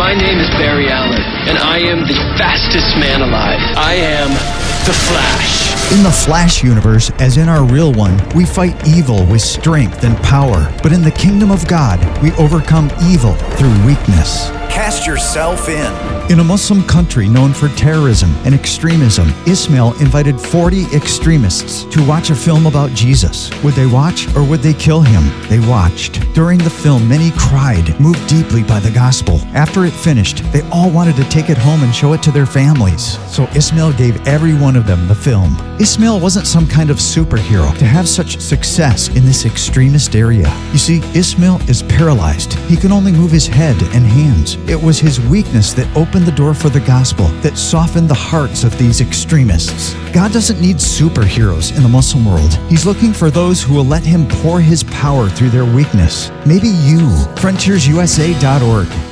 My name is Barry Allen, and I am the fastest man alive. I am the Flash. In the Flash universe, as in our real one, we fight evil with strength and power. But in the kingdom of God, we overcome evil through weakness. Cast yourself in. In a Muslim country known for terrorism and extremism, Ismail invited 40 extremists to watch a film about Jesus. Would they watch or would they kill him? They watched. During the film, many cried, moved deeply by the gospel. After it finished, they all wanted to take it home and show it to their families. So Ismail gave every one of them the film. Ismail wasn't some kind of superhero to have such success in this extremist area. You see, Ismail is paralyzed. He can only move his head and hands. It was his weakness that opened the door for the gospel, that softened the hearts of these extremists. God doesn't need superheroes in the Muslim world. He's looking for those who will let him pour his power through their weakness. Maybe you. FrontiersUSA.org.